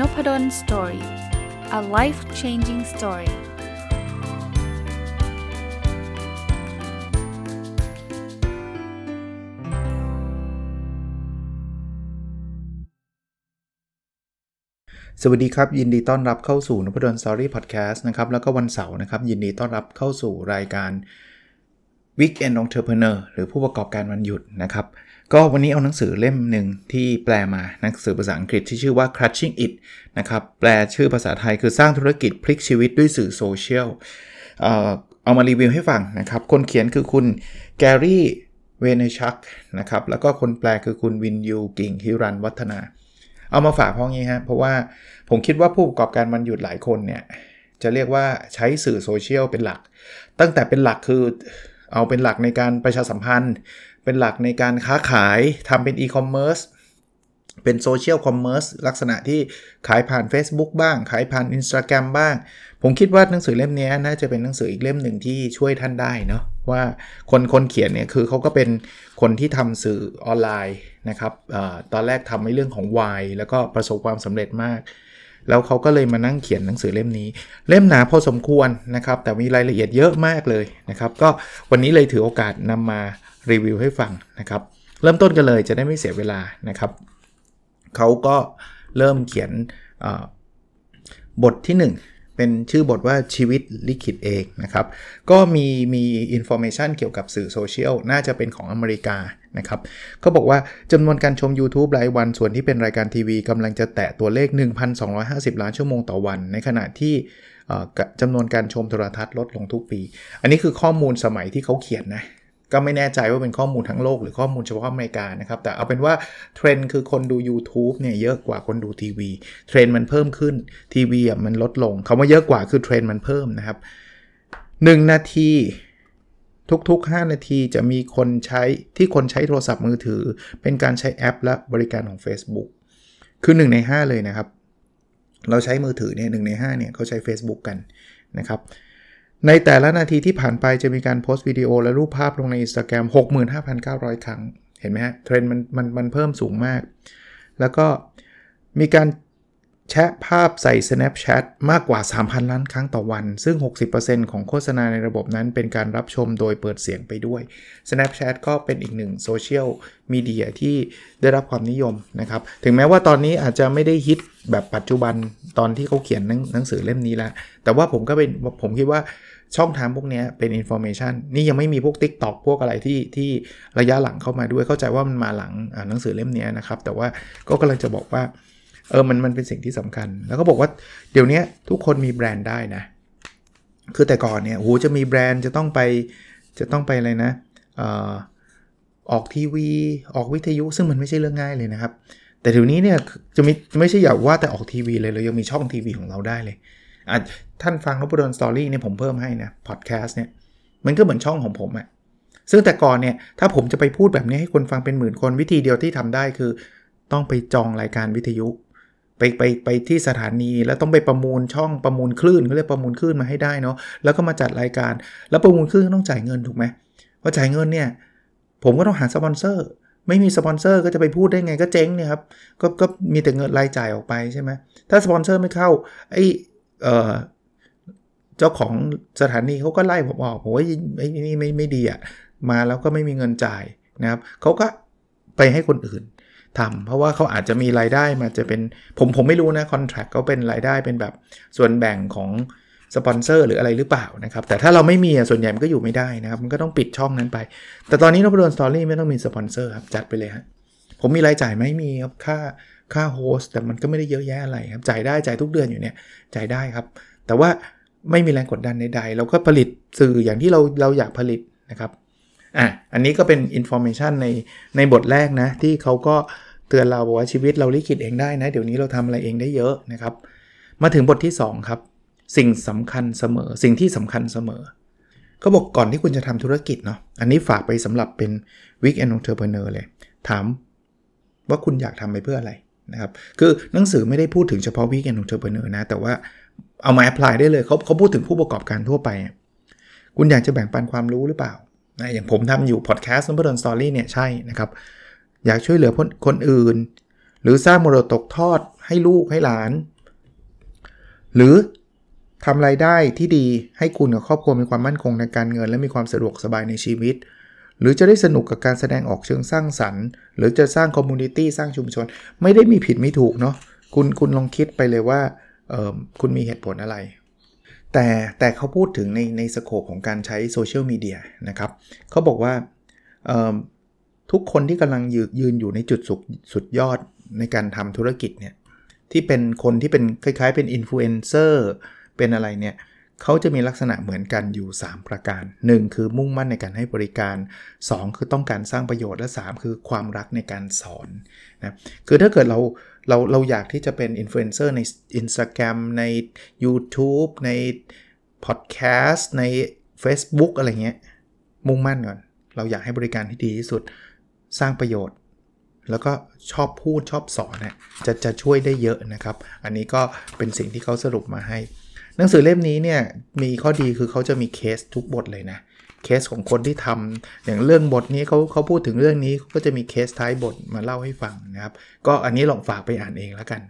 Nopadol Story a life changing story สวัสดีครับ ยินดีต้อนรับเข้าสู่นพดล Story Podcast นะครับแล้วก็วันเสาร์นะครับ ยินดีต้อนรับเข้าสู่รายการ Weekend Entrepreneur หรือผู้ประกอบการวันหยุดนะครับ ก็วันนี้เอาหนังสือเล่มหนึ่งที่แปลมาหนังสือภาษาอังกฤษที่ชื่อว่า Crushing It นะครับแปลชื่อภาษาไทยคือสร้างธุรกิจพลิกชีวิตด้วยสื่อโซเชียลเอามารีวิวให้ฟังนะครับ คนเขียนคือคุณแกรี่เวเนชักนะครับแล้วก็คนแปลคือคุณวินยูกิ่งฮิรันวัฒนา เอามาฝากพวกนี้ฮะเพราะว่าผมคิดว่าผู้ประกอบการวันหยุดหลายคนเนี่ยจะเรียกว่าใช้สื่อโซเชียลเป็นหลัก ตั้งแต่เป็นหลักคือเอาเป็นหลักในการประชาสัมพันธ์ เป็นหลักในการค้าขายทำเป็นอีคอมเมิร์ซเป็น social commerce ลักษณะที่ขายผ่าน Facebook บ้าง ขายผ่าน Instagram บ้าง ผมคิดว่าหนังสือเล่มนี้น่าจะเป็นหนังสืออีกเล่มหนึ่งที่ช่วยท่านได้เนาะว่าคนคนเขียนเนี่ยคือเขาก็เป็นคนที่ทำสื่อออนไลน์นะครับอตอนแรกทำในเรื่องของไวน์แล้วก็ประสบความสำเร็จมาก แล้วเขาก็เลยมานั่งเขียนหนังสือเล่มนี้ เล่มหนาพอสมควรนะครับแต่มีรายละเอียดเยอะมากเลยนะครับก็วันนี้เลยถือโอกาสนำมา รีวิวให้ฟังนะครับ เริ่มต้นกันเลยจะได้ไม่เสียเวลานะครับ เขาก็เริ่มเขียนบทที่ 1 เป็นชื่อบทว่าชีวิตลิขิตเองนะครับ ก็มีมี information เกี่ยวกับสื่อโซเชียลน่าจะเป็นของอเมริกานะครับเขาบอกว่าจำนวนการชม YouTube รายวันส่วนที่เป็นรายการทีวีกำลังจะแตะตัวเลข 1,250 ล้านชั่วโมงต่อวัน ในขณะที่จำนวนการชมโทรทัศน์ลดลงทุกปี อันนี้คือข้อมูลสมัยที่เขาเขียนนะ ก็ไม่แน่ใจว่าเป็นข้อมูลทั้งโลกหรือข้อมูลเฉพาะอเมริกานะครับ แต่เอาเป็นว่าเทรนด์คือคนดู YouTube เนี่ยเยอะกว่าคนดูทีวีเทรนด์มันเพิ่มขึ้นทีวีอะมันลดลงคำว่าเยอะกว่าคือเทรนด์มันเพิ่มนะครับ 1 นาทีทุกๆ 5 นาทีจะมีคนใช้ที่คนใช้โทรศัพท์มือถือ เป็นการใช้แอปและบริการของ Facebook คือ 1 ใน 5 เลยนะครับ เราใช้มือถือเนี่ยหใน5เนี่ยเขาใช้ Facebook กันนะครับ ในแต่ละนาทีที่ผ่านไปจะมีการโพสต์วิดีโอและรูปภาพลงใน Instagram 65,900 ครั้ง เห็นไหมฮะ เทรนด์มันมันมันเพิ่มสูงมาก แล้วก็มีการแชะภาพใส่ Snapchat มากกว่า 3,000 ล้านครั้งต่อวัน ซึ่ง 60%ของโฆษณาในระบบนั้นเป็นการรับชมโดยเปิดเสียงไปด้วย Snapchat ก็เป็นอีกหนึ่งโซเชียลมีเดียที่ได้รับความนิยมนะครับ ถึงแม้ว่าตอนนี้อาจจะไม่ได้ฮิตแบบปัจจุบัน ตอนที่เขาเขียนหนังสือเล่มนี้แล้ว แต่ว่าผมก็เป็นผมคิดว่าช่องทางพวกนี้เป็น information นี่ยังไม่มีพวก Tik t o อกพวกอะไรที่ที่ระยะหลังเข้ามาด้วยเข้าใจว่ามันมาหลังหนังสือเล่มนี้นะครับ แต่ว่าก็กำลังจะบอกว่าเออมันมันเป็นสิ่งที่สำคัญ แล้วก็บอกว่าเดี๋ยวนี้ทุกคนมีแบรนด์ได้นะ คือแต่ก่อนเนี่ยโหจะมีแบรนด์จะต้องไปจะต้องไปอะไรนะอออกทีวี ออกวิทยุซึ่งมันไม่ใช่เรื่องง่ายเลยนะครับ แต่เดี๋ยวนี้เนี่ยจะไม่ไม่ใช่อยากว่าแต่ออกทีวีเลยเรายังมีช่องทีวีของเราได้เลยท่านฟังนพดลสตอรี่เนี่ยผมเพิ่มให้นะพอดแคสต์เนี่ยมันก็เหมือนช่องของผมอะซึ่งแต่ก่อนเนี่ยถ้าผมจะไปพูดแบบนี้ให้คนฟังเป็นหมื่นคนวิธีเดียวที่ทำได้คือ ต้องไปจองรายการวิทยุ ไปไปไปที่สถานีแล้วต้องไปประมูลช่องประมูลคลื่นเขาเรียกประมูลคลื่นมาให้ได้เนาะแล้วก็มาจัดรายการ แล้วประมูลคลื่นต้องจ่ายเงินถูกไหมพอจ่ายเงินเนี่ยผมก็ต้องหาสปอนเซอร์ ไม่มีสปอนเซอร์ก็จะไปพูดได้ไงก็เจ๊งเนี่ยครับก็ก็มีแต่เงินรายจ่ายออกไปใช่ไหมถ้าสปอนเซอร์ไม่เข้าไอเออเจ้าของสถานีเขาก็ไล่ผมออกผมว่าไอ้นี่ไม่ไม่ดีอะ่ะมาแล้วก็ไม่มีเงินจ่ายนะครับเขาก็ไปให้คนอื่นทำเพราะว่าเขาอาจจะมีรายได้มาจะเป็นผมผมไม่รู้นะ contract เขาเป็นรายได้เป็นแบบส่วนแบ่งของ สปอนเซอร์หรืออะไรหรือเปล่านะครับ แต่ถ้าเราไม่มีส่วนใหญ่มันก็อยู่ไม่ได้นะครับ มันก็ต้องปิดช่องนั้นไป แต่ตอนนี้นพดล Story ไม่ต้องมีสปอนเซอร์ครับจัดไปเลยฮะผมมีรายจ่ายไหมมีครับค่าค่า host แต่มันก็ไม่ได้เยอะแยะอะไรครับจ่ายได้จ่ายทุกเดือนอยู่เนี่ยจ่ายได้ครับ แต่ว่าไม่มีแรงกดดันใดๆเราก็ผลิตสื่ออย่างที่เราเราอยากผลิตนะครับอะอันนี้ก็เป็น information ในในบทแรกนะ ที่เขาก็เตือนเราบอกว่าชีวิตเราลิขิตเองได้นะ เดี๋ยวนี้เราทำอะไรเองได้เยอะนะครับ มาถึงบทที่ 2 ครับ สิ่งสำคัญเสมอ สิ่งที่สำคัญเสมอเขาบอกก่อนที่คุณจะทำธุรกิจเนาะอันนี้ฝากไปสำหรับเป็น Weekend Entrepreneur เลย ถามว่าคุณอยากทำไปเพื่ออะไรนะครับคือหนังสือไม่ได้พูดถึงเฉพาะ Weekend Entrepreneur นะ แต่ว่าเอามา apply ได้เลยเขาเขาพูดถึงผู้ประกอบการทั่วไป คุณอยากจะแบ่งปันความรู้หรือเปล่านะอย่างผมทำอยู่พอดแคสต์นพดล Story เนี่ยใช่นะครับอยากช่วยเหลือคนอื่น หรือสร้างมรดกทอดให้ลูกให้หลาน หรือ ทำรายได้ที่ดีให้คุณกับครอบครัวมีความมั่นคงในการเงิน และมีความสะดวกสบายในชีวิต หรือจะได้สนุกกับการแสดงออกเชิงสร้างสรรค์ หรือจะสร้าง community สร้างชุมชน ไม่ได้มีผิดไม่ถูกเนาะคุณคุณลองคิดไปเลยว่าคุณมีเหตุผลอะไร แต่แต่เขาพูดถึงในใน scope ของการใช้โซเชียลมีเดียนะครับเขาบอกว่าทุกคนที่กำลังยืนยืนอยู่ในจุดสุดสุดยอดในการทำธุรกิจเนี่ยที่เป็นคนที่เป็นคล้ายๆเป็นอินฟลูเอนเซอร์ เป็นอะไรเนี่ยเขาจะมีลักษณะเหมือนกันอยู่ 3 ประการ 1 คือมุ่งมั่นในการให้บริการ 2 คือต้องการสร้างประโยชน์และ 3 คือความรักในการสอนนะคือถ้าเกิดเราเราเราอยากที่จะเป็นอินฟลูเอนเซอร์ใน Instagram ใน YouTube ในพอดแคสต์ใน Facebook อะไรเงี้ย มุ่งมั่นก่อน เราอยากให้บริการที่ดีที่สุดสร้างประโยชน์ แล้วก็ชอบพูดชอบสอนเนี่ยจะจะช่วยได้เยอะนะครับ อันนี้ก็เป็นสิ่งที่เขาสรุปมาให้ หนังสือเล่มนี้เนี่ยมีข้อดีคือเขาจะมีเคสทุกบทเลยนะเคสของคนที่ทำอย่างเรื่องบทนี้เขาเขาพูดถึงเรื่องนี้ก็จะมีเคสท้ายบทมาเล่าให้ฟังนะครับ ก็อันนี้ลองฝากไปอ่านเองแล้วกัน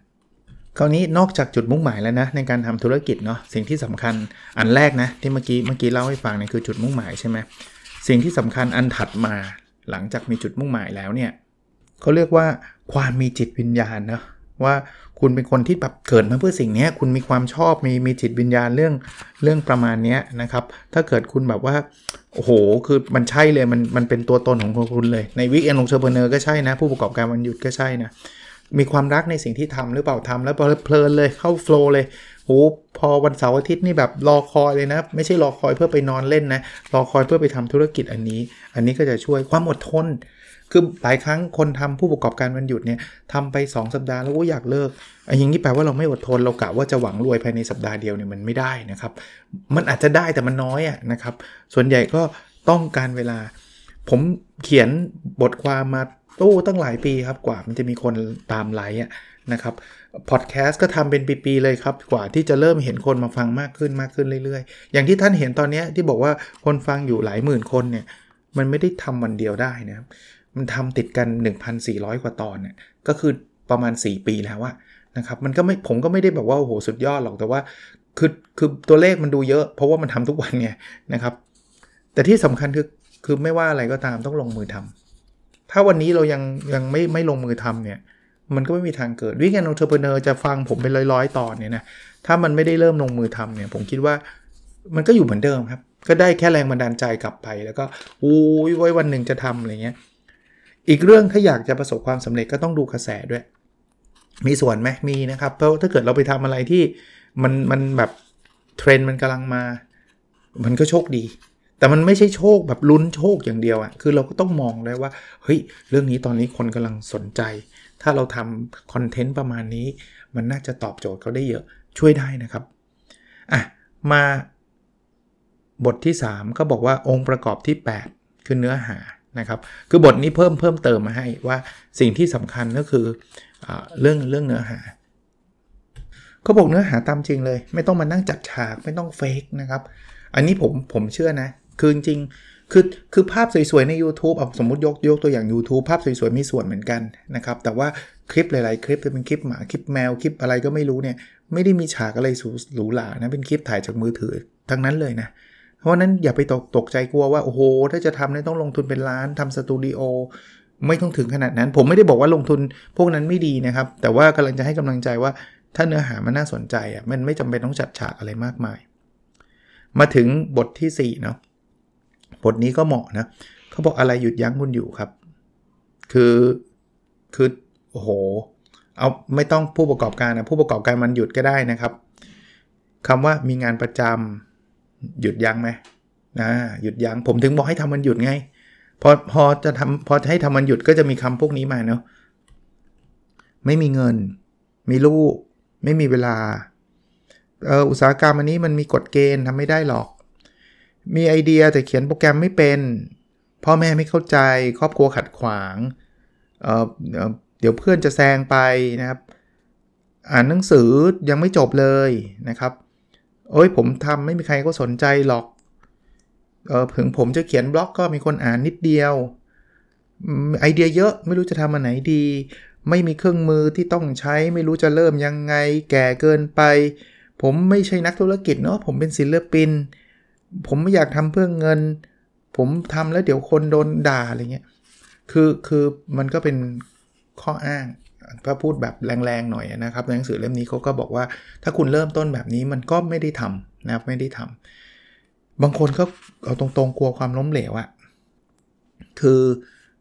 คราวนี้นอกจากจุดมุ่งหมายแล้วนะในการทำธุรกิจเนาะสิ่งที่สำคัญอันแรกนะที่เมื่อกี้เมื่อกี้เล่าให้ฟังเนี่ยคือจุดมุ่งหมายใช่ไหมสิ่งที่สำคัญอันถัดมาหลังจากมีจุดมุ่งหมายแล้วเนี่ยเขาเรียกว่าความมีจิตวิญญาณนะว่า คุณเป็นคนที่แบบเกิดมาเพื่อสิ่งนี้คุณมีความชอบมีมีจิตวิญญาณเรื่องเรื่องประมาณนี้นะครับ ถ้าเกิดคุณแบบว่าโอ้โหคือมันใช่เลยมันมันเป็นตัวตนของคุณเลยใน Weekend Entrepreneur ก็ใช่นะ ผู้ประกอบการวันหยุดก็ใช่นะมีความรักในสิ่งที่ทำหรือเปล่าทำแล้วเพลินเลยเข้า flow เลยโอ้พอวันเสาร์อาทิตย์นี่แบบรอคอยเลยนะ ไม่ใช่รอคอยเพื่อไปนอนเล่นนะ รอคอยเพื่อไปทำธุรกิจอันนี้ อันนี้ก็จะช่วยความอดทน คือหลายครั้งคนทำผู้ประกอบการวันหยุดเนี่ยทำไป 2 สัปดาห์แล้วก็อยากเลิกไอ้อย่างนี้แปลว่าเราไม่อดทนเรากะว่าจะหวังรวยภายในสัปดาห์เดียวเนี่ยมันไม่ได้นะครับ มันอาจจะได้แต่มันน้อยอะนะครับ ส่วนใหญ่ก็ต้องการเวลา ผมเขียนบทความมาโอ้ตั้งหลายปีครับกว่ามันจะมีคนตามไลค์นะครับพอดแคสต์ก็ทำเป็นปีๆเลยครับ กว่าที่จะเริ่มเห็นคนมาฟังมากขึ้นมากขึ้นเรื่อยๆ อย่างที่ท่านเห็นตอนนี้ที่บอกว่าคนฟังอยู่หลายหมื่นคนเนี่ยมันไม่ได้ทำวันเดียวได้นะครับ มันทำติดกัน 1,400 กว่าตอนเนี่ยก็คือประมาณ 4 ปีแล้วอะนะครับมันก็ไม่ผมก็ไม่ได้แบบว่าโอ้โหสุดยอดหรอกแต่ว่าคือคือตัวเลขมันดูเยอะ เพราะว่ามันทำทุกวันไงนะครับ แต่ที่สำคัญคือคือไม่ว่าอะไรก็ตามต้องลงมือทำถ้าวันนี้เรายังยังไม่ไม่ลงมือทำเนี่ยมันก็ไม่มีทางเกิด Weekend Entrepreneur จะฟังผมเป็นร้อยๆ ตอนเนี่ยนะถ้ามันไม่ได้เริ่มลงมือทำเนี่ย ผมคิดว่ามันก็อยู่เหมือนเดิมครับ ก็ได้แค่แรงบันดาลใจกลับไปแล้วก็อู้ยไว้วันหนึ่งจะทำอะไรเงี้ย อีกเรื่องถ้าอยากจะประสบความสำเร็จก็ต้องดูกระแสด้วย มีส่วนไหมมีนะครับเพราะถ้าเกิดเราไปทำอะไรที่มันมันแบบเทรนด์มันกำลังมา มันก็โชคดี แต่มันไม่ใช่โชคแบบลุ้นโชคอย่างเดียวอะ่ะคือเราก็ต้องมองด้ว่าเฮ้ยเรื่องนี้ตอนนี้คนกำลังสนใจ ถ้าเราทำคอนเทนต์ประมาณนี้ มันน่าจะตอบโจทย์เขาได้เยอะช่วยได้นะครับอะมาบทที่ 3 ก็บอกว่าองค์ประกอบที่ 8 คือเนื้อหา นะครับ คือบทนี้เพิ่มเพิ่มเติมมาให้ว่าสิ่งที่สำคัญก็คืออเรื่องเรื่องเนื้อหาเขาบอกเนื้อหาตามจริงเลย ไม่ต้องมานั่งจัดฉากไม่ต้องเฟกนะครับ อันนี้ผมผมเชื่อนะ คือจริงคือคือภาพสวยๆ ใน YouTube เอาสมมติยกยกตัวอย่าง YouTube ภาพสวยๆ มีส่วนเหมือนกันนะครับ แต่ว่าคลิปหลายๆ คลิปจะเป็นคลิปหมาคลิปแมวคลิปอะไรก็ไม่รู้เนี่ย ไม่ได้มีฉากอะไรหรูหรานะ เป็นคลิปถ่ายจากมือถือทั้งนั้นเลยนะเราะนั้นอย่าไปตกตกใจกลัวว่า โอ้โห ถ้าจะทำเนี่ยต้องลงทุนเป็นล้านทำสตูดิโอไม่ต้องถึงขนาดนั้น ผมไม่ได้บอกว่าลงทุนพวกนั้นไม่ดีนะครับ แต่ว่ากำลังจะให้กำลังใจว่าถ้าเนื้อหามันน่าสนใจอะมันไม่จำเป็นต้องจัดฉากอะไรมากมาย มาถึงบทที่4เนาะบทนี้ก็เหมาะนะเขาบอกอะไรหยุดยั้งคุณอยู่ครับ คือคือโอ้โห เอาไม่ต้องผู้ประกอบการนะผู้ประกอบการมันหยุดก็ได้นะครับคำว่ามีงานประจำ หยุดยั้งไหมนะหยุดยั้งผมถึงบอกให้ทำมันหยุดไงพอพอจะทำพอจะให้ทำมันหยุดก็จะมีคำพวกนี้มาเนาะไม่มีเงิน มีลูก ไม่มีเวลาเอออุตสาหกรรมอันนี้มันมีกฎเกณฑ์ทำไม่ได้หรอก มีไอเดียแต่เขียนโปรแกรมไม่เป็น พ่อแม่ไม่เข้าใจครอบครัวขัดขวางเเดี๋ยวเพื่อนจะแซงไปนะครับ อ่านหนังสือยังไม่จบเลยนะครับ โอ้ยผมทำไม่มีใครก็สนใจหรอกเออถึงผมจะเขียนบล็อกก็มีคนอ่านนิดเดียว ไอเดียเยอะไม่รู้จะทำอันไหนดี ไม่มีเครื่องมือที่ต้องใช้ ไม่รู้จะเริ่มยังไง แก่เกินไป ผมไม่ใช่นักธุรกิจเนาะผมเป็นศิลปิน ผมไม่อยากทำเพื่อเงิน ผมทำแล้วเดี๋ยวคนโดนด่าอะไรเงี้ยคือคือมันก็เป็นข้ออ้าง ถ้าพูดแบบแรงๆหน่อยนะครับในหนังสือเล่มนี้เขาก็บอกว่า ถ้าคุณเริ่มต้นแบบนี้มันก็ไม่ได้ทำนะครับไม่ได้ทำบางคนก็เอาตรงๆกลัวความล้มเหลวอะคือ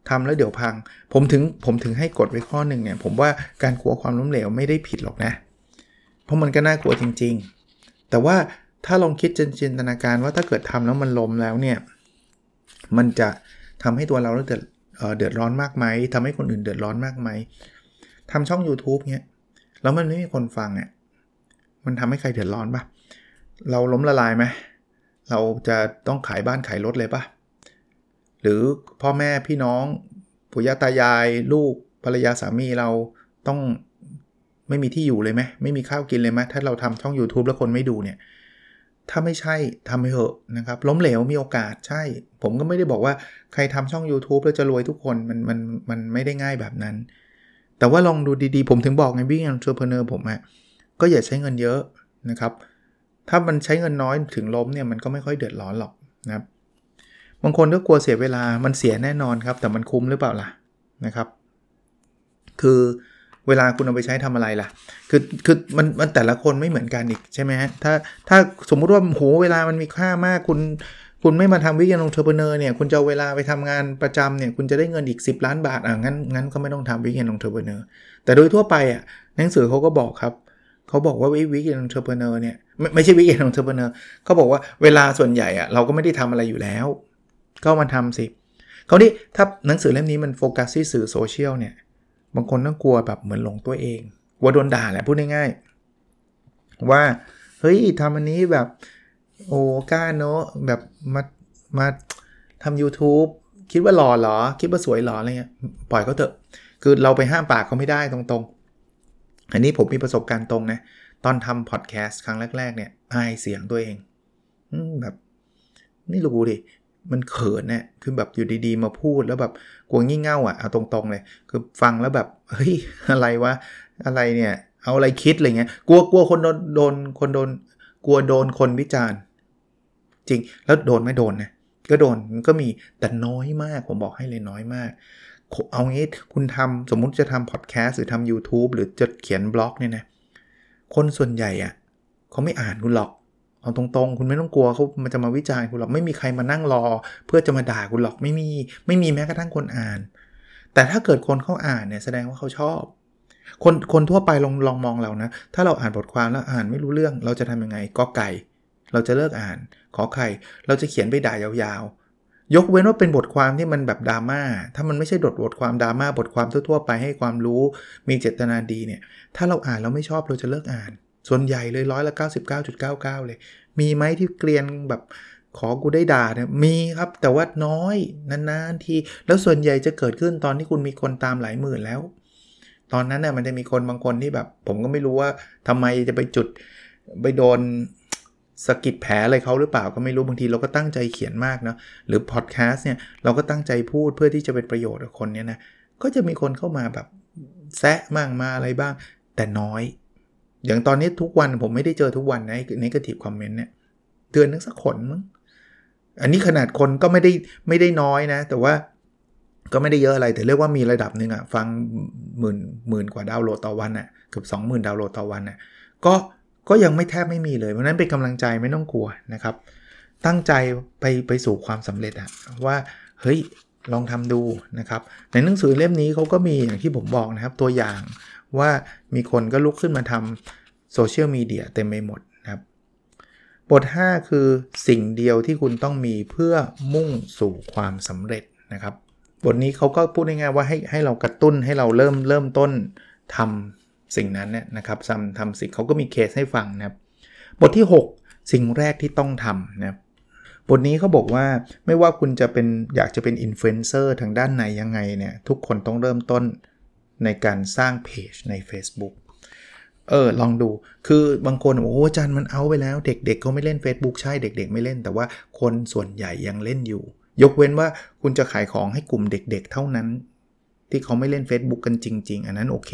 ทำแล้วเดี๋ยวพัง ผมถึงผมถึงให้กดไว้ข้อหนึ่งเนี่ยผมว่าการกลัวความล้มเหลวไม่ได้ผิดหรอกนะ เพราะมันก็น่ากลัวจริง ๆ แต่ว่าถ้าลองคิดจินตนาการว่าถ้าเกิดทำแล้วมันล้มแล้วเนี่ยมันจะทำให้ตัวเราเดือดเดือดร้อนมากไหมทำให้คนอื่นเดือดร้อนมากไหม ทำช่อง YouTube เนี่ยแล้วมันไม่มีคนฟังเนี่ยมันทำให้ใครเดือดร้อนปะเราล้มละลายไหมเราจะต้องขายบ้านขายรถเลยปะหรือพ่อแม่พี่น้องปู่ย่าตายายลูกภรรยาสามีเราต้องไม่มีที่อยู่เลยไหมไม่มีข้าวกินเลยไหมถ้าเราทำช่อง YouTube แล้วคนไม่ดูเนี่ยถ้าไม่ใช่ทำไปเถอะนะครับ ล้มเหลวมีโอกาสใช่ ผมก็ไม่ได้บอกว่าใครทำช่อง YouTube แล้วจะรวยทุกคนมันมันมันไม่ได้ง่ายแบบนั้น แต่ว่าลองดูดีๆ ผมถึงบอกไง Weekend Entrepreneur ผมอะก็อย่าใช้เงินเยอะนะครับ ถ้ามันใช้เงินน้อยถึงล้มเนี่ยมันก็ไม่ค่อยเดือดร้อนหรอกนะครับบางคนก็กลัวเสียเวลามันเสียแน่นอนครับ แต่มันคุ้มหรือเปล่าล่ะนะครับ คือเวลาคุณเอาไปใช้ทำอะไรล่ะ คือคือมันมันแต่ละคนไม่เหมือนกันอีกใช่ไหมฮะถ้าถ้าสมมุติว่าโหเวลามันมีค่ามากคุณ คุณไม่มาทำ Weekend Entrepreneur เนี่ยคุณจะเวลาไปทำงานประจำเนี่ยคุณจะได้เงินอีก 10 ล้านบาทอะงั้นงั้นก็ไม่ต้องทำ Weekend Entrepreneurแต่โดยทั่วไปอะหนังสือเขาก็บอกครับเขาบอกว่า Weekend Entrepreneur เนี่ยไม่ไม่ใช่ Weekend Entrepreneur เขาบอกว่าเวลาส่วนใหญ่อะเราก็ไม่ได้ทำอะไรอยู่แล้ว ก็มาทำสิเขาที่ถ้าหนังสือเล่มนี้มันโฟกัสที่สื่อโซเชียลเนี่ยบางคนต้องกลัวแบบเหมือนหลงตัวเองกลัวโดนด่าแหละพูดง่ายๆว่าเฮ้ยทำอันนี้แบบ โอ้กล้าเนาะแบบมามาทำ YouTube คิดว่าหล่อเหรอ คิดว่าสวยหรออะไรเงี้ยปล่อยเขาเถอะ คือเราไปห้ามปากเขาไม่ได้ตรงๆ อันนี้ผมมีประสบการณ์ตรงนะ ตอนทำพอดแคสต์ครั้งแรก ๆ เนี่ยอายเสียงตัวเองแบบไม่รู้ดิมันเขินเนี่ยคือแบบอยู่ดีๆ มาพูดแล้วแบบกลัวงี่เง่าอะเอาตรงๆเลย คือฟังแล้วแบบเฮ้ยอะไรวะอะไรเนี่ย เอาอะไรคิดอะไรเงี้ยกลัวกลัวคนโดนโดนคนโดน กลัวโดนคนวิจารณ์ จริง แล้วโดนไม่โดนนะก็โดนมันก็มีแต่น้อยมากผมบอกให้เลยน้อยมาก เอางี้คุณทำสมมุติจะทำพอดแคสต์หรือทำ YouTube หรือจะเขียนบล็อกเนี่ยนะคนส่วนใหญ่อะเขาไม่อ่านคุณหรอกเอาตรงๆ คุณไม่ต้องกลัวเขามันจะมาวิจารณ์คุณหรอกไม่มีใครมานั่งรอ เพื่อจะมาด่าคุณหรอกไม่มีไม่มีแม้กระทั่งคนอ่าน แต่ถ้าเกิดคนเขาอ่านเนี่ยแสดงว่าเขาชอบ คนคนทั่วไปลองลองมองเรานะ ถ้าเราอ่านบทความแล้วอ่านไม่รู้เรื่องเราจะทำยังไงก็ไก่ เราจะเลิกอ่าน ขอไข่เราจะเขียนไปด่ายาวๆ ยกเว้นว่าเป็นบทความที่มันแบบดราม่า ถ้ามันไม่ใช่ดดบทความดราม่าบทความทั่วๆไปให้ความรู้มีเจตนาดีเนี่ย ถ้าเราอ่านแล้วไม่ชอบเราจะเลิกอ่าน ส่วนใหญ่เลยร้อยละ99.99 เลย มีไหมที่เกลียนแบบขอกูได้ด่าเนี่ยมีครับแต่ว่าน้อยนานๆทีแล้วส่วนใหญ่จะเกิดขึ้นตอนที่คุณมีคนตามหลายหมื่นแล้ว ตอนนั้นน่ยมันจะมีคนบางคนที่แบบ ผมก็ไม่รู้ว่าทำไมจะไปจุดไปโดน สกิดแผลอะไรเขาหรือเปล่าก็ไม่รู้บางทีเราก็ตั้งใจเขียนมากเนาะหรือพอดแคสต์เนี่ยเราก็ตั้งใจพูดเพื่อที่จะเป็นประโยชน์กับคนเนี่ยนะก็จะมีคนเข้ามาแบบแซะมั่งมาอะไรบ้าง แต่น้อย อย่างตอนนี้ทุกวันผมไม่ได้เจอทุกวันนะในกระติบคอมเมนต์เนี่ยเดือนนึงสักคนมั้งอันนี้ขนาดคนก็ไม่ได้ไม่ได้น้อยนะ แต่ว่าก็ไม่ได้เยอะอะไรแต่เรียกว่ามีระดับหนึ่งอะฟังหมื่นหมื่นกว่าดาวโหลดต่อวันอะเกือบสองหมื่นดาวโหลดต่อวันอะก็ ก็ยังไม่แทบไม่มีเลยเพราะนั้นเป็นกำลังใจไม่ต้องกลัวนะครับ ตั้งใจไปไปสู่ความสำเร็จอะว่าเฮ้ยลองทำดูนะครับ ในหนังสือเล่มนี้เขาก็มีอย่างที่ผมบอกนะครับ ตัวอย่างว่ามีคนก็ลุกขึ้นมาทำโซเชียลมีเดียเต็มไปหมดนะครับ บท 5 คือสิ่งเดียวที่คุณต้องมีเพื่อมุ่งสู่ความสำเร็จนะครับ บทนี้เขาก็พูดง่ายๆว่าให้ให้เรากระตุ้นให้เราเริ่มเริ่มต้นทำ สิ่งนั้นเนี่ยนะครับทำทำสิ่งเขาก็มีเคสให้ฟังนะครับบทที่ 6 สิ่งแรกที่ต้องทำนะครับบทนี้เขาบอกว่าไม่ว่าคุณจะเป็นอยากจะเป็นอินฟลูเอนเซอร์ทางด้านไหนยังไงเนี่ยทุกคนต้องเริ่มต้นในการสร้างเพจใน Facebook เออลองดูคือบางคนโอ้อาจารย์มันเอาไปแล้ว เด็กๆเเขาไม่เล่น Facebook ใช่เด็ก ๆ ไม่เล่น แต่ว่าคนส่วนใหญ่ยังเล่นอยู่ ยกเว้นว่าคุณจะขายของให้กลุ่มเด็ก ๆ เท่านั้น ที่เขาไม่เล่น Facebook กันจริง ๆ อันนั้นโอเค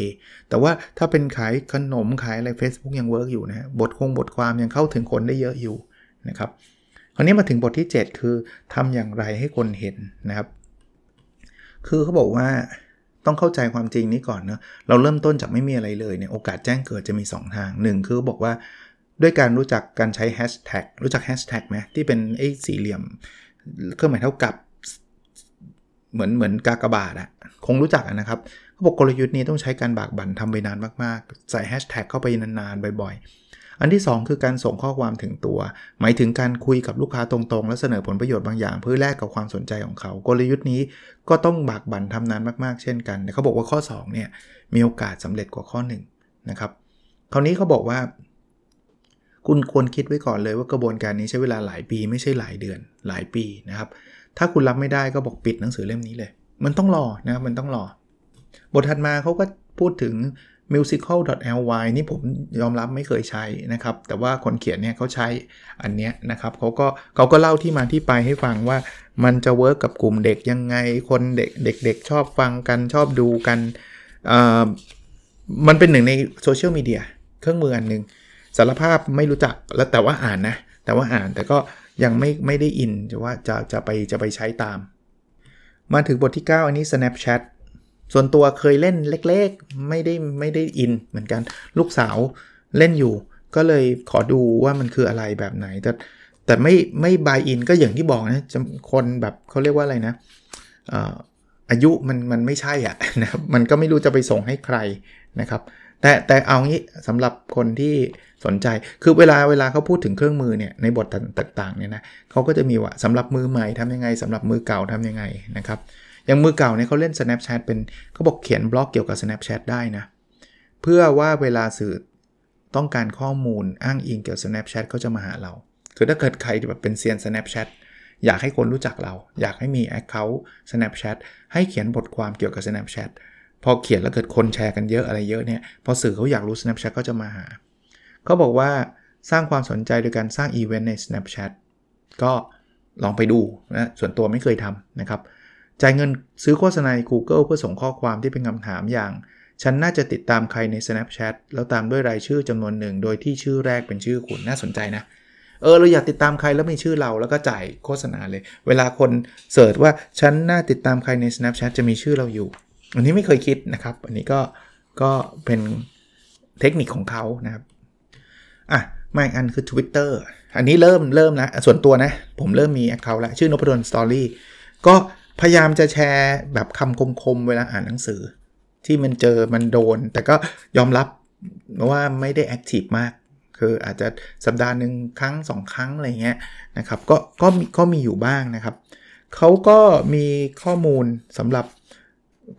แต่ว่าถ้าเป็นขายขนมขายอะไร Facebook ยังเวิร์กอยู่นะฮะบทคงบทความยังเข้าถึงคนได้เยอะอยู่นะครับคราวนี้มาถึงบทที่ 7 คือทำอย่างไรให้คนเห็นนะครับ คือเขาบอกว่าต้องเข้าใจความจริงนี้ก่อนเนะเราเริ่มต้นจากไม่มีอะไรเลยเนี่ยโอกาสแจ้งเกิดจะมี 2 ทาง 1 คือบอกว่าด้วยการรู้จักการใช้แฮชแท็กรู้จักแฮชแท็กไหมที่เป็นไอ้สี่เหลี่ยมเครื่องหมายเท่ากับ เหมือนเหมือนกากบาทอะคงรู้จักนะครับเขาบอกกลยุทธ์นี้ต้องใช้การบากบั่นทำไปนานมากๆ ใส่แฮชแท็กเข้าไปนานๆ บ่อยๆ อันที่ 2 คือการส่งข้อความถึงตัว หมายถึงการคุยกับลูกค้าตรงๆ และเสนอผลประโยชน์บางอย่าง เพื่อแลกกับความสนใจของเขา กลยุทธ์นี้ก็ต้องบากบั่นทำนานมากๆ เช่นกันเขาบอกว่าข้อ2เนี่ยมีโอกาสสำเร็จกว่าข้อ1นะครับคราวนี้เขาบอกว่า คุณควรคิดไว้ก่อนเลยว่ากระบวนการนี้ใช้เวลาหลายปีไม่ใช่หลายเดือนหลายปีนะครับ ถ้าคุณรับไม่ได้ก็บอกปิดหนังสือเล่มนี้เลย มันต้องรอนะครับมันต้องรอ บทถัดมาเขาก็พูดถึง musical.ly นี่ผมยอมรับไม่เคยใช้นะครับ แต่ว่าคนเขียนเนี่ยเขาใช้อันเนี้ยนะครับเขาก็เขาก็เล่าที่มาที่ไปให้ฟังว่ามันจะ work กับกลุ่มเด็กยังไง คนเด็กเด็กๆชอบฟังกันชอบดูกันมันเป็นหนึ่งในโซเชียลมีเดียเครื่องมืออันหนึ่งสารภาพไม่รู้จักแล้วแต่ว่าอ่านนะ แต่ว่าอ่านแต่ก็ ยังไม่ไม่ได้อินจะว่าจะจะไปจะไปใช้ตาม มาถึงบทที่ 9 อันนี้ Snapchat ส่วนตัวเคยเล่นเล็กๆ ไม่ได้ไม่ได้อินเหมือนกัน ลูกสาวเล่นอยู่ ก็เลยขอดูว่ามันคืออะไรแบบไหน แต่แต่ไม่ไม่บายอินก็อย่างที่บอกนะคนแบบเขาเรียกว่าอะไรนะอายุมันมันไม่ใช่อะนะมันก็ไม่รู้จะไปส่งให้ใครนะครับ แต่แต่เอางี้สำหรับคนที่สนใจคือเวลาเวลาเขาพูดถึงเครื่องมือเนี่ยในบทต่างๆเนี่ยนะเขาก็จะมีว่าสำหรับมือใหม่ทำยังไงสำหรับมือเก่าทำยังไงนะครับอย่างมือเก่าเนี่ยเขาเล่น Snapchat เป็นเขาบอกเขียนบล็อกเกี่ยวกับ Snapchat ได้นะเพื่อว่าเวลาสื่อต้องการข้อมูลอ้างอิงเกี่ยวกับ Snapchat เขาจะมาหาเรา คือถ้าเกิดใครแบบเป็นเซียน Snapchat อยากให้คนรู้จักเรา อยากให้มี Account Snapchat ให้เขียนบทความเกี่ยวกับ Snapchat พอเขียนแล้วเกิดคนแชร์กันเยอะอะไรเยอะเนี่ย พอสื่อเขาอยากรู้ Snapchat ก็จะมาหา เขาบอกว่าสร้างความสนใจโดยการสร้างอีเวนต์ใน Snapchat ก็ลองไปดูนะ ส่วนตัวไม่เคยทำนะครับ จ่ายเงินซื้อโฆษณาใน Google เพื่อส่งข้อความที่เป็นคำถามอย่าง ฉันน่าจะติดตามใครใน Snapchat แล้วตามด้วยรายชื่อจำนวนหนึ่ง โดยที่ชื่อแรกเป็นชื่อคุณน่าสนใจนะเออเราอยากติดตามใครแล้วมีชื่อเราแล้วก็จ่ายโฆษณาเลย เวลาคนเสิร์ชว่าฉันน่าติดตามใครใน Snapchat จะมีชื่อเราอยู่ อันนี้ไม่เคยคิดนะครับ อันนี้ก็ก็เป็นเทคนิคของเขานะครับอะมาอีกอันคือ Twitter อันนี้เริ่มเริ่มนะส่วนตัวนะ ผมเริ่มมี Account แล้วชื่อนพดลสตอรี่ก็พยายามจะแชร์แบบคำคมๆ เวลาอ่านหนังสือ ที่มันเจอมันโดน แต่ก็ยอมรับว่าไม่ได้แอคทีฟมาก คืออาจจะสัปดาห์หนึ่งครั้ง 2 ครั้ง อะไรเงี้ยนะครับ ก็ก็ก็มีอยู่บ้างนะครับ เขาก็มีข้อมูลสำหรับ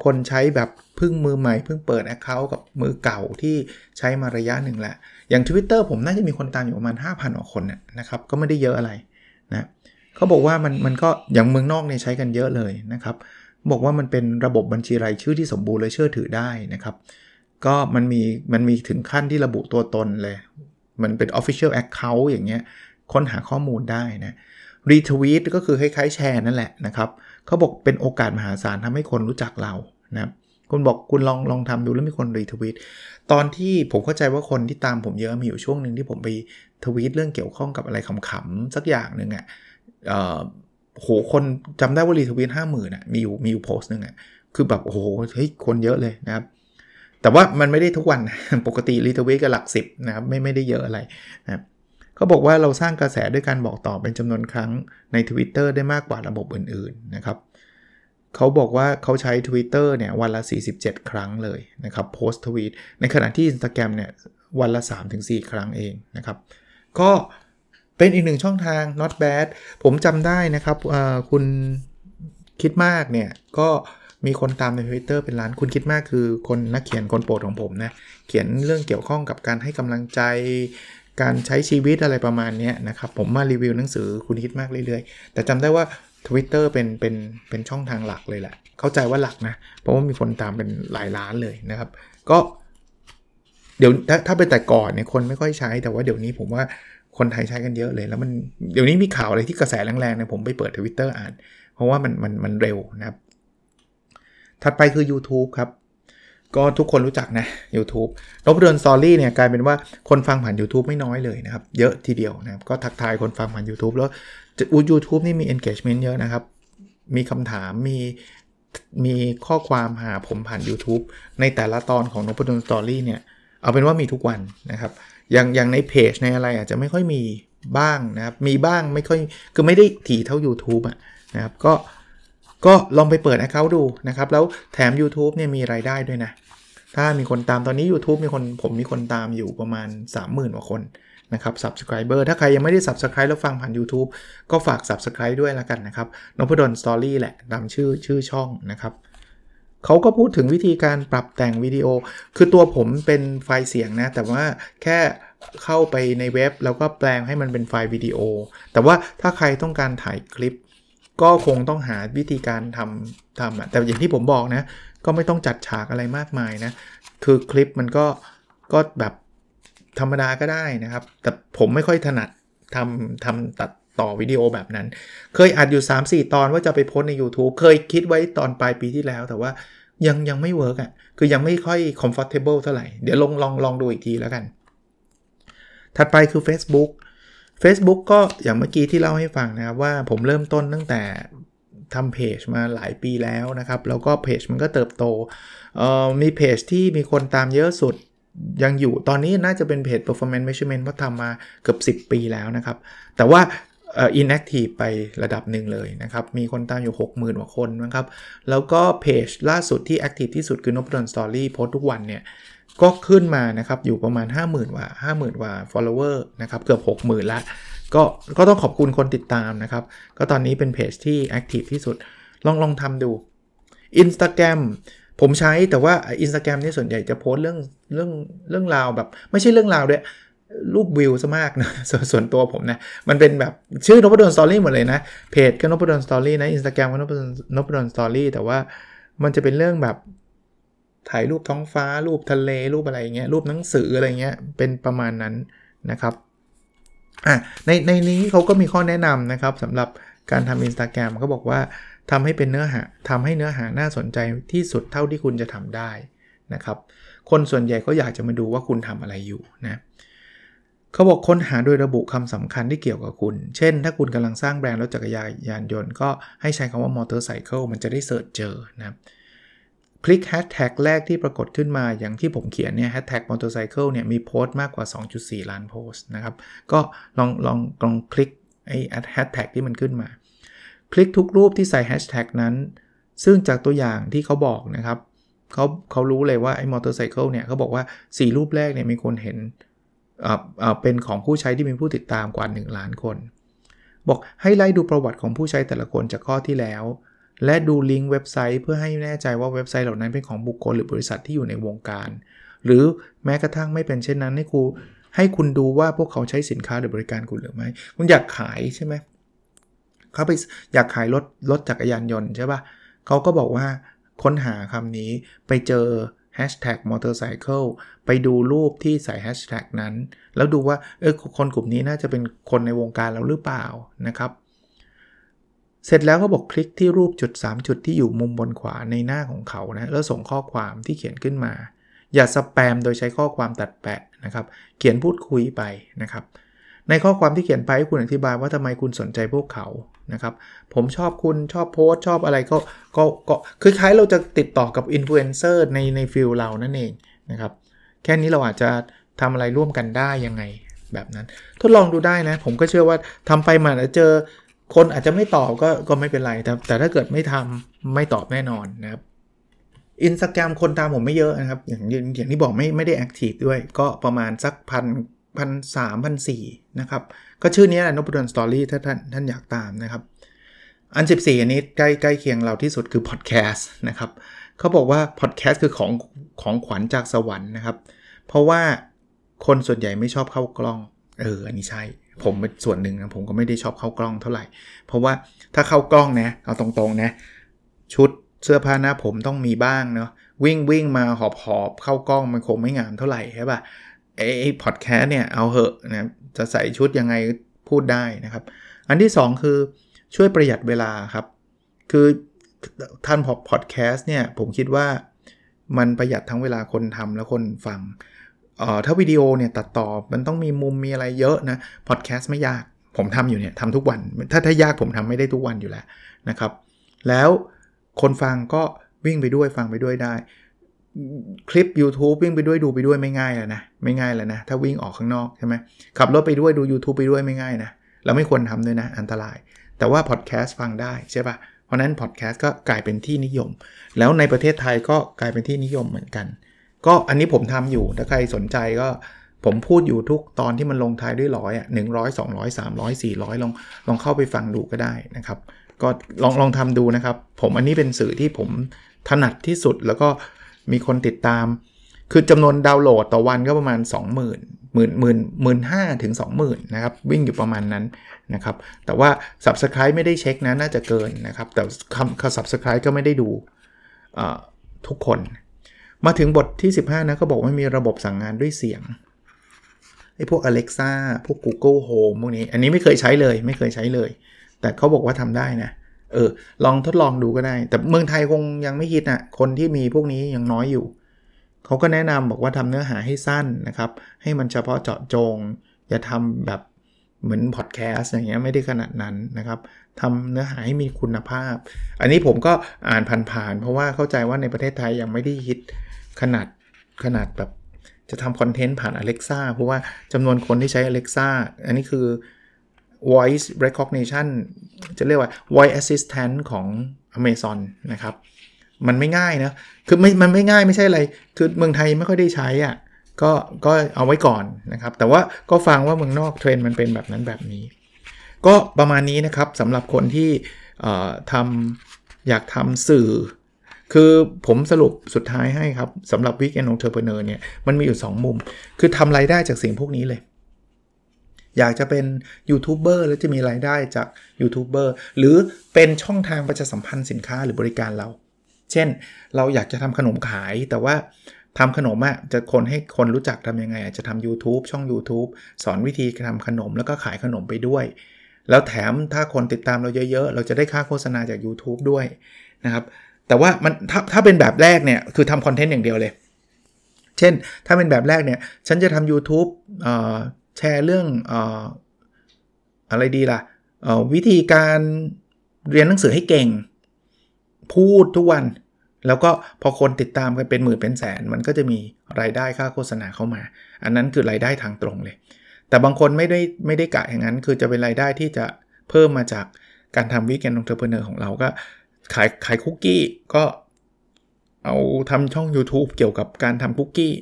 คนใช้แบบพึ่งมือใหม่เพิ่งเปิด Account กับมือเก่าที่ใช้มาระยะหนึ่งแหละ อย่าง Twitter ผมน่าจะมีคนตามอยู่ประมาณ 5,000กว่าคนนะครับ ก็ไม่ได้เยอะอะไรนะเขาบอกว่ามันมันก็อย่างเมืองนอกเนี่ยใช้กันเยอะเลยนะครับ บอกว่ามันเป็นระบบบัญชีรายชื่อที่สมบูรณ์และเชื่อถือได้นะครับ ก็มันมีมันมีถึงขั้นที่ระบุตัวตนเลย มันเป็น Official Account อย่างเงี้ยค้นหาข้อมูลได้นะรีทวีตก็คือคล้ายๆแชร์นั่นแหละนะครับ เขาบอกเป็นโอกาสมหาศาลทำให้คนรู้จักเรานะคุณบอกคุณลองลองทำดูแล้วมีคนรีทวีตตอนที่ผมเข้าใจว่าคนที่ตามผมเยอะมีอยู่ช่วงหนึ่งที่ผมไปทวีตเรื่องเกี่ยวข้องกับอะไรขำๆสักอย่างหนึ่งอะ่ะโหคนจำได้ว่ารีทวีตห้าหมื่นอะมีอยู่มีอยู่โพสต์หนึ่งอะคือแบบโอ้โหเฮ้ยคนเยอะเลยนะครับแต่ว่ามันไม่ได้ทุกวันปกติรีทวีตก็หลักสิบนะครับไม่ไม่ได้เยอะอะไรนะ เขาบอกว่าเราสร้างกระแสด้วยการบอกต่อเป็นจำนวนครั้งใน Twitter ได้มากกว่าระบบอื่นๆนะครับเขาบอกว่าเขาใช้ Twitter เนี่ยวันละ 47 ครั้งเลยนะครับโพสต์ทวีตในขณะที่ Instagram เนี่ยวันละ 3-4 ครั้งเองนะครับ ก็เป็นอีกหนึ่งช่องทาง not bad ผมจำได้นะครับคุณคิดมากเนี่ย ก็มีคนตามใน Twitter เป็นล้านคุณคิดมากคือคนนักเขียนคนโปรดของผมนะ เขียนเรื่องเกี่ยวข้องกับการให้กำลังใจ การใช้ชีวิตอะไรประมาณนี้นะครับ ผมมารีวิวหนังสือคุณคิดมากเรื่อยๆ แต่จำได้ว่า Twitter เป็นเป็นเป็นช่องทางหลักเลยแหละ เข้าใจว่าหลักนะ เพราะว่ามีคนตามเป็นหลายล้านเลยนะครับ ก็เดี๋ยวถ้าถ้าเป็นแต่ก่อนเนี่ยคนไม่ค่อยใช้แต่ว่าเดี๋ยวนี้ผมว่าคนไทยใช้กันเยอะเลย แล้วมันเดี๋ยวนี้มีข่าวอะไรที่กระแสแรงๆเนี่ยผมไปเปิดทวิตเตอร์อ่าน เพราะว่ามันมันมันเร็วนะครับ ถัดไปคือ YouTube ครับ ก็ทุกคนรู้จักนะ YouTube นบดนสอรี่เนี่ยกลายเป็นว่าคนฟังผ่าน YouTube ไม่น้อยเลยนะครับ เยอะทีเดียวนะครับ ก็ทักทายคนฟังผ่าน YouTube แล้วยูทูบนี่มี engagement เยอะนะครับ มีคำถามมีมีข้อความหาผมผ่าน YouTube ในแต่ละตอนของนบดนสอรี่เนี่ย เอาเป็นว่ามีทุกวันนะครับ อย่างอย่างในเพจในอะไรอาจจะไม่ค่อยมีบ้างนะครับ มีบ้างไม่ค่อยคือไม่ได้ถี่เท่า YouTube อะนะครับก็ก็ลองไปเปิด Account ดูนะครับ แล้วแถม YouTube เนี่ยมีรายได้ด้วยนะ ถ้ามีคนตามตอนนี้ YouTube มีคนผมมีคนตามอยู่ประมาณ 30,000กว่าคนนะครับ Subscriber ถ้าใครยังไม่ได้ Subscribe แล้วฟังผ่าน YouTube ก็ฝาก Subscribe ด้วยล้วกันนะครับนพดลสตอรี่แหละตามชื่อชื่อช่องนะครับเขาก็พูดถึงวิธีการปรับแต่งวิดีโอ คือตัวผมเป็นไฟล์เสียงนะ แต่ว่าแค่เข้าไปในเว็บ แล้วก็แปลงให้มันเป็นไฟล์วิดีโอ แต่ว่าถ้าใครต้องการถ่ายคลิป ก็คงต้องหาวิธีการทำทำอะแต่อย่างที่ผมบอกนะ ก็ไม่ต้องจัดฉากอะไรมากมายนะ คือคลิปมันก็ก็แบบธรรมดาก็ได้นะครับ แต่ผมไม่ค่อยถนัดทำทำตัดต่อวิดีโอแบบนั้น เคยอัดอยู่ 3-4 ตอนว่าจะไปโพสใน YouTube เคยคิดไว้ตอนปลายปีที่แล้ว แต่ว่ายังยังไม่ work อะ คือยังไม่ค่อย comfortable เท่าไหร่ เดี๋ยวลองลองลองดูอีกทีแล้วกัน ถัดไปคือ Facebook Facebook ก็อย่างเมื่อกี้ที่เล่าให้ฟังนะครับว่าผมเริ่มต้นตั้งแต่ ทำเพจมาหลายปีแล้วนะครับ แล้วก็เพจมันก็เติบโตมีเพจที่มีคนตามเยอะสุดยังอยู่ตอนนี้น่าจะเป็นเพจ performance measurement เพราะทำมาเกือบ10 ปีแล้วนะครับ แต่ว่า inactive ไประดับหนึ่งเลยนะครับ มีคนตามอยู่ 60,000กว่าคนนะครับ แล้วก็เพจล่าสุดที่ active ที่สุดคือนพดลสตอรี่โพสทุกวันเนี่ย ก็ขึ้นมานะครับ อยู่ประมาณ 50,000กว่า50,000กว่า follower นะครับ เกือบ 60,000ละ ก็ก็ต้องขอบคุณคนติดตามนะครับ ก็ตอนนี้เป็นเพจที่ active ที่สุด ลองลองทำดู Instagram ผมใช้แต่ว่า Instagram นี่ส่วนใหญ่จะโพสเรื่องเรื่องเรื่องราวแบบ ไม่ใช่เรื่องราวด้วยรูปวิวซะมากนะสส่วนตัวผมนะ มันเป็นแบบชื่อนพดลสตอรี่หมดเลยนะ เพจก็นพดลสตอรี่นะอินสตาแกรมก็นพดลนพดลสตอรี่แต่ว่ามันจะเป็นเรื่องแบบถ่ายรูปท้องฟ้า รูปทะเล รูปอะไรเงี้ยรูปหนังสืออะไรเงี้ยเป็นประมาณนั้นนะครับ อะในในนี้เขาก็มีข้อแนะนำนะครับสำหรับการทำอินสตาแกรมเขาบอกว่าทำให้เป็นเนื้อหาทำให้เนื้อหาน่าสนใจที่สุดเท่าที่คุณจะทำได้นะครับ คนส่วนใหญ่ก็อยากจะมาดูว่าคุณทำอะไรอยู่นะเขาบอกค้นหาโดยระบุคำสำคัญที่เกี่ยวกับคุณ เช่น ถ้าคุณกำลังสร้างแบรนด์รถจักรยานยนต์ก็ให้ใช้คำว่ามอเตอร์ไซค์มันจะได้ search เจอนะค คลิกแฮชแท็กแรกที่ปรากฏขึ้นมาอย่างที่ผมเขียนเนี่ยแฮชแท็กมอเตอร์ไซค์เนี่ยมีโพสต์มากกว่า 2.4 ล้านโพสต์นะครับ ก็ลองลองลองคลิกไอ้แฮชแท็กที่มันขึ้นมา คลิกทุกรูปที่ใส่แฮชแท็กนั้น ซึ่งจากตัวอย่างที่เขาบอกนะครับเขาเขารู้เลยว่าไอ้มอเตอร์ไซค์เนี่ยเขาบอกว่า 4 รูปแรกเนี่ยมีคนเห็นเป็นของผู้ใช้ที่มีผู้ติดตามกว่า 1 ล้านคน บอกให้ไล่ดูประวัติของผู้ใช้แต่ละคนจากข้อที่แล้ว และดูลิงก์เว็บไซต์เพื่อให้แน่ใจว่าเว็บไซต์เหล่านั้นเป็นของบุคคลหรือบริษัทที่อยู่ในวงการ หรือแม้กระทั่งไม่เป็นเช่นนั้นให้ครูให้คุณดูว่าพวกเขาใช้สินค้าหรือบริการคุณหรือไม่ คุณอยากขายใช่ไหมเขาไปอยากขายรถรถจักรยานยนต์ใช่ปะ่ะเขาก็บอกว่าค้นหาคำนี้ไปเจอ hashtag motorcycle ไปดูรูปที่ใส่ hashtag นั้น แล้วดูว่าเออคนกลุ่มนี้น่าจะเป็นคนในวงการเราหรือเปล่านะครับ เสร็จแล้วก็บอกคลิกที่รูปจุด 3 จุดที่อยู่มุมบนขวาในหน้าของเขานะแล้วส่งข้อความที่เขียนขึ้นมา อย่าสแปมโดยใช้ข้อความตัดแปะนะครับเขียนพูดคุยไปนะครับในข้อความที่เขียนไปให้คุณอธิบายว่าทำไมคุณสนใจพวกเขานะครับผมชอบคุณชอบโพสชอบอะไรก็ก็ก็คือคล้ายเราจะติดต่อกับอินฟลูเอนเซอร์ในใน field เรานั่นเองนะครับแค่นี้เราอาจจะทำอะไรร่วมกันได้ยังไงแบบนั้น ทดลองดูได้นะ ผมก็เชื่อว่าทำไปมาแล้วเจอ คนอาจจะไม่ตอบก็ก็ไม่เป็นไรแต่แต่ถ้าเกิดไม่ทำไม่ตอบแน่นอนนะครับอินสตาแกรมคนตามผมไม่เยอะนะครับ อย่างอย่างที่บอกไม่ไม่ได้ active ด้วย ก็ประมาณสักพันพันสามพันสี่นะครับ ก็ชื่อนี้แหละนพดลสตอรี่ถ้าท่านท่านอยากตามนะครับ อัน 14 อันนี้ใกล้ใกล้เคียงเราที่สุดคือพอดแคสต์นะครับเขาบอกว่าพอดแคสต์คือของของขวัญจากสวรรค์นะครับ เพราะว่าคนส่วนใหญ่ไม่ชอบเข้ากล้อง เออ อันนี้ใช่ ผมเป็นส่วนหนึ่งนะผมก็ไม่ได้ชอบเข้ากล้องเท่าไหร่ เพราะว่าถ้าเข้ากล้องนะเอาตรงๆนะชุดเสื้อผ้าหน้าผมต้องมีบ้างเนาะวิ่งวิ่งมาหอบหอบเข้ากล้องมันคงไม่งามเท่าไหร่ใช่ปะ่ะไอ้พอดแคสต์เนี่ยเอาเหอะนะจะใส่ชุดยังไงพูดได้นะครับ อันที่ 2 คือช่วยประหยัดเวลาครับ คือท่านพอดแคสต์เนี่ยผมคิดว่ามันประหยัดทั้งเวลาคนทำและคนฟัง ถ้าวิดีโอเนี่ยตัดต่อมันต้องมีมุมมีอะไรเยอะนะพอดแคสต์ไม่ยากผมทำอยู่เนี่ยทำทุกวัน ถ้าถ้ายากผมทำไม่ได้ทุกวันอยู่แล้วนะครับ แล้วคนฟังก็วิ่งไปด้วยฟังไปด้วยได้ คลิป YouTube วิ่งไปด้วยดูไปด้วยไม่ง่ายแล้วนะไม่ง่ายแล้วนะ ถ้าวิ่งออกข้างนอกใช่ไหมขับรถไปด้วยดู YouTube ไปด้วยไม่ง่ายนะเราไม่ควรทำด้วยนะ อันตราย แต่ว่าพอดแคสต์ฟังได้ใช่ป่ะเพราะนั้นพอดแคสต์ก็กลายเป็นที่นิยม แล้วในประเทศไทยก็กลายเป็นที่นิยมเหมือนกัน ก็อันนี้ผมทำอยู่ ถ้าใครสนใจก็ผมพูดอยู่ทุกตอนที่มันลงท้ายด้วยร้อยอะหนึ่งร้อยสองร้อยสามร้อยสี่ร้อยลองลองเข้าไปฟังดูก็ได้นะครับ ก็ลองลองทำดูนะครับ ผมอันนี้เป็นสื่อที่ผมถนัดที่สุดแล้วก็มีคนติดตาม คือจำนวนดาวน์โหลดต่อวันก็ประมาณ 20,000หมื่นหมื่นหมื่นหมื่นห้าถึง20,000นะครับ วิ่งอยู่ประมาณนั้นนะครับ แต่ว่า Subscribe ไม่ได้เช็คนะน่าจะเกินนะครับ แต่คำคำ Subscribe ก็ไม่ได้ดูทุกคน มาถึงบทที่ 15 นะก็บอกว่ามีระบบสั่งงานด้วยเสียงไอ้พวก Alexa พวก Google Home พวกนี้ อันนี้ไม่เคยใช้เลย ไม่เคยใช้เลย แต่เขาบอกว่าทำได้นะ เออ ลองทดลองดูก็ได้ แต่เมืองไทยคงยังไม่ฮิตนะคนที่มีพวกนี้ยังน้อยอยู่ เขาก็แนะนำบอกว่าทำเนื้อหาให้สั้นนะครับ ให้มันเฉพาะเจาะจง อย่าทำแบบเหมือนพอดแคสต์อย่างเงี้ยไม่ได้ขนาดนั้นนะครับทำเนื้อหาให้มีคุณภาพ อันนี้ผมก็อ่านผ่านๆเพราะว่าเข้าใจว่าในประเทศไทยยังไม่ได้ฮิต ขนาดขนาดแบบจะทำคอนเทนต์ผ่าน Alexa เพราะว่าจำนวนคนที่ใช้ Alexa อันนี้คือ voice recognition จะเรียกว่า voice assistant ของ Amazon นะครับ มันไม่ง่ายนะ คือไม่มันไม่ง่ายไม่ใช่อะไร คือเมืองไทยไม่ค่อยได้ใช้อะ่ะก็ก็เอาไว้ก่อนนะครับ แต่ว่าก็ฟังว่าเมืองนอกเทรนมันเป็นแบบนั้นแบบนี้ ก็ประมาณนี้นะครับสำหรับคนที่ทำอยากทำสื่อ คือผมสรุปสุดท้ายให้ครับสำหรับ Weekend Entrepreneur เนี่ยมันมีอยู่ 2 มุม คือทำรายได้จากสิ่งพวกนี้เลย อยากจะเป็นยูทูบเบอร์แล้วจะมีรายได้จากยูทูบเบอร์หรือเป็นช่องทางประชาสัมพันธ์สินค้าหรือบริการเรา เช่น เราอยากจะทำขนมขายแต่ว่าทำขนมอะจะคนให้คนรู้จักทำยังไงจะทำ YouTube ช่อง YouTube สอนวิธีทำขนมแล้วก็ขายขนมไปด้วย แล้วแถมถ้าคนติดตามเราเยอะๆ เราจะได้ค่าโฆษณาจาก YouTube ด้วยนะครับ แต่ว่ามันถ้าถ้าเป็นแบบแรกเนี่ยคือทำคอนเทนต์อย่างเดียวเลย เช่นถ้าเป็นแบบแรกเนี่ย ฉันจะทำ YouTube แชร์เรื่องอะไรดีล่ะวิธีการเรียนหนังสือให้เก่ง พูดทุกวัน แล้วก็พอคนติดตามกันเป็นหมื่นเป็นแสน มันก็จะมีรายได้ค่าโฆษณาเข้ามา อันนั้นคือรายได้ทางตรงเลย แต่บางคนไม่ได้ไม่ได้กะอย่างนั้น คือจะเป็นรายได้ที่จะเพิ่มมาจากการทำ weekend entrepreneur ของเราก็ ขายขายคุกกี้ก็เอาทำช่อง YouTube เกี่ยวกับการทำคุกกี้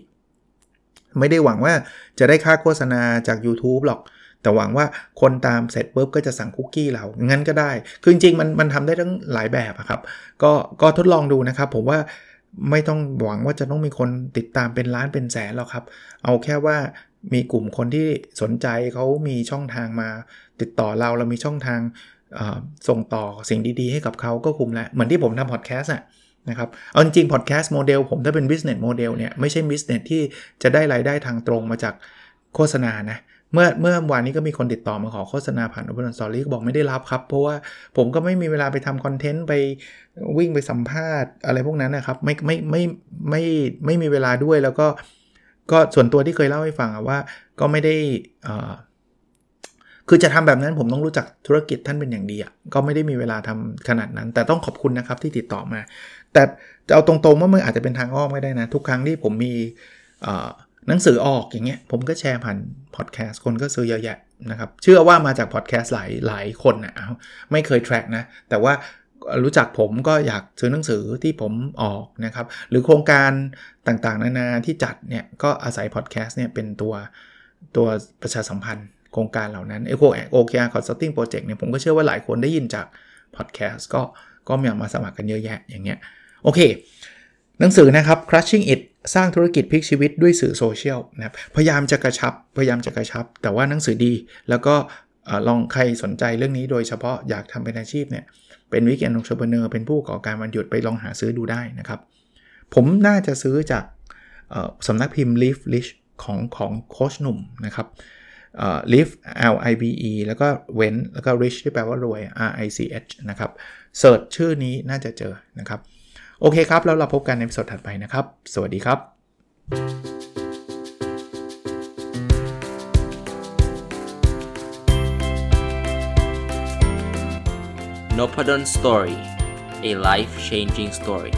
ไม่ได้หวังว่าจะได้ค่าโฆษณาจาก YouTube หรอก แต่หวังว่าคนตามเสร็จปุ๊บก็จะสั่งคุกกี้เรางั้นก็ได้ คือจริงๆมันมันทำได้ทั้งหลายแบบครับ ก็ก็ทดลองดูนะครับ ผมว่าไม่ต้องหวังว่าจะต้องมีคนติดตามเป็นล้านเป็นแสนหรอกครับ เอาแค่ว่ามีกลุ่มคนที่สนใจเขามีช่องทางมาติดต่อเราเรามีช่องทาง ส่งต่อสิ่งดีๆ ให้กับเขาก็คุ้มแล้ว เหมือนที่ผมทำพอดแคสต์อะนะครับ เอาจริงพอดแคสต์โมเดลผมถ้าเป็น business model เนี่ยไม่ใช่ business ที่จะได้รายได้ทางตรงมาจากโฆษณานะเมื่อเมื่อวานนี้ก็มีคนติดต่อมาขอโฆษณาผ่าน Open Story ก็บอกไม่ได้รับครับ เพราะว่าผมก็ไม่มีเวลาไปทำคอนเทนต์ไปวิ่งไปสัมภาษณ์อะไรพวกนั้นนะครับ ไม่ไม่ไม่ไม่ไม่มีเวลาด้วยแล้วก็ ก็ส่วนตัวที่เคยเล่าให้ฟังว่าก็ไม่ได้อ่า คือจะทำแบบนั้นผมต้องรู้จักธุรกิจท่านเป็นอย่างดีอะก็ไม่ได้มีเวลาทำขนาดนั้น แต่ต้องขอบคุณนะครับที่ติดต่อมา แต่จะเอาตรงๆว่ามันอาจจะเป็นทางอ้อมก็ได้นะ ทุกครั้งที่ผมมีหนังสือออกอย่างเงี้ยผมก็แชร์ผ่านพอดแคสต์คนก็ซื้อเยอะแยะนะครับเชื่อว่ามาจากพอดแคสต์หลายหลายคนนะไม่เคย track นะแต่ว่ารู้จักผมก็อยากซื้อหนังสือที่ผมออกนะครับ หรือโครงการต่างๆ นานาที่จัดเนี่ย ก็อาศัยพอดแคสต์เนี่ยเป็นตัวตัวประชาสัมพันธ์ โครงการเหล่านั้นไอ้พวก OKR consulting project เนี่ยผมก็เชื่อว่าหลายคนได้ยินจากพอดแคสต์ก็ก็มีมาสมัครกันเยอะแยะอย่างเงี้ยโอเค หนังสือนะครับ crushing it สร้างธุรกิจพลิกชีวิตด้วยสื่อโซเชียลนะครับพยายามจะกระชับพยายามจะกระชับ แต่ว่าหนังสือดี แล้วก็ลองใครสนใจเรื่องนี้โดยเฉพาะอยากทำเป็นอาชีพเนี่ยเป็น weekend entrepreneur เป็นผู้ก่อการวันหยุดไปลองหาซื้อดูได้นะครับ ผมน่าจะซื้อจากสำนักพิมพ์ Live Rich ของของโค้ชหนุ่มนะครับ live L I V E แล้วก็เว้นแล้วก็ rich ที่แปลว่ารวย R I C H นะครับเสิร์ชชื่อนี้น่าจะเจอนะครับ โอเคครับ แล้วเราพบกันในสดถัดไปนะครับ สวัสดีครับ n o p a d o n Story a life changing story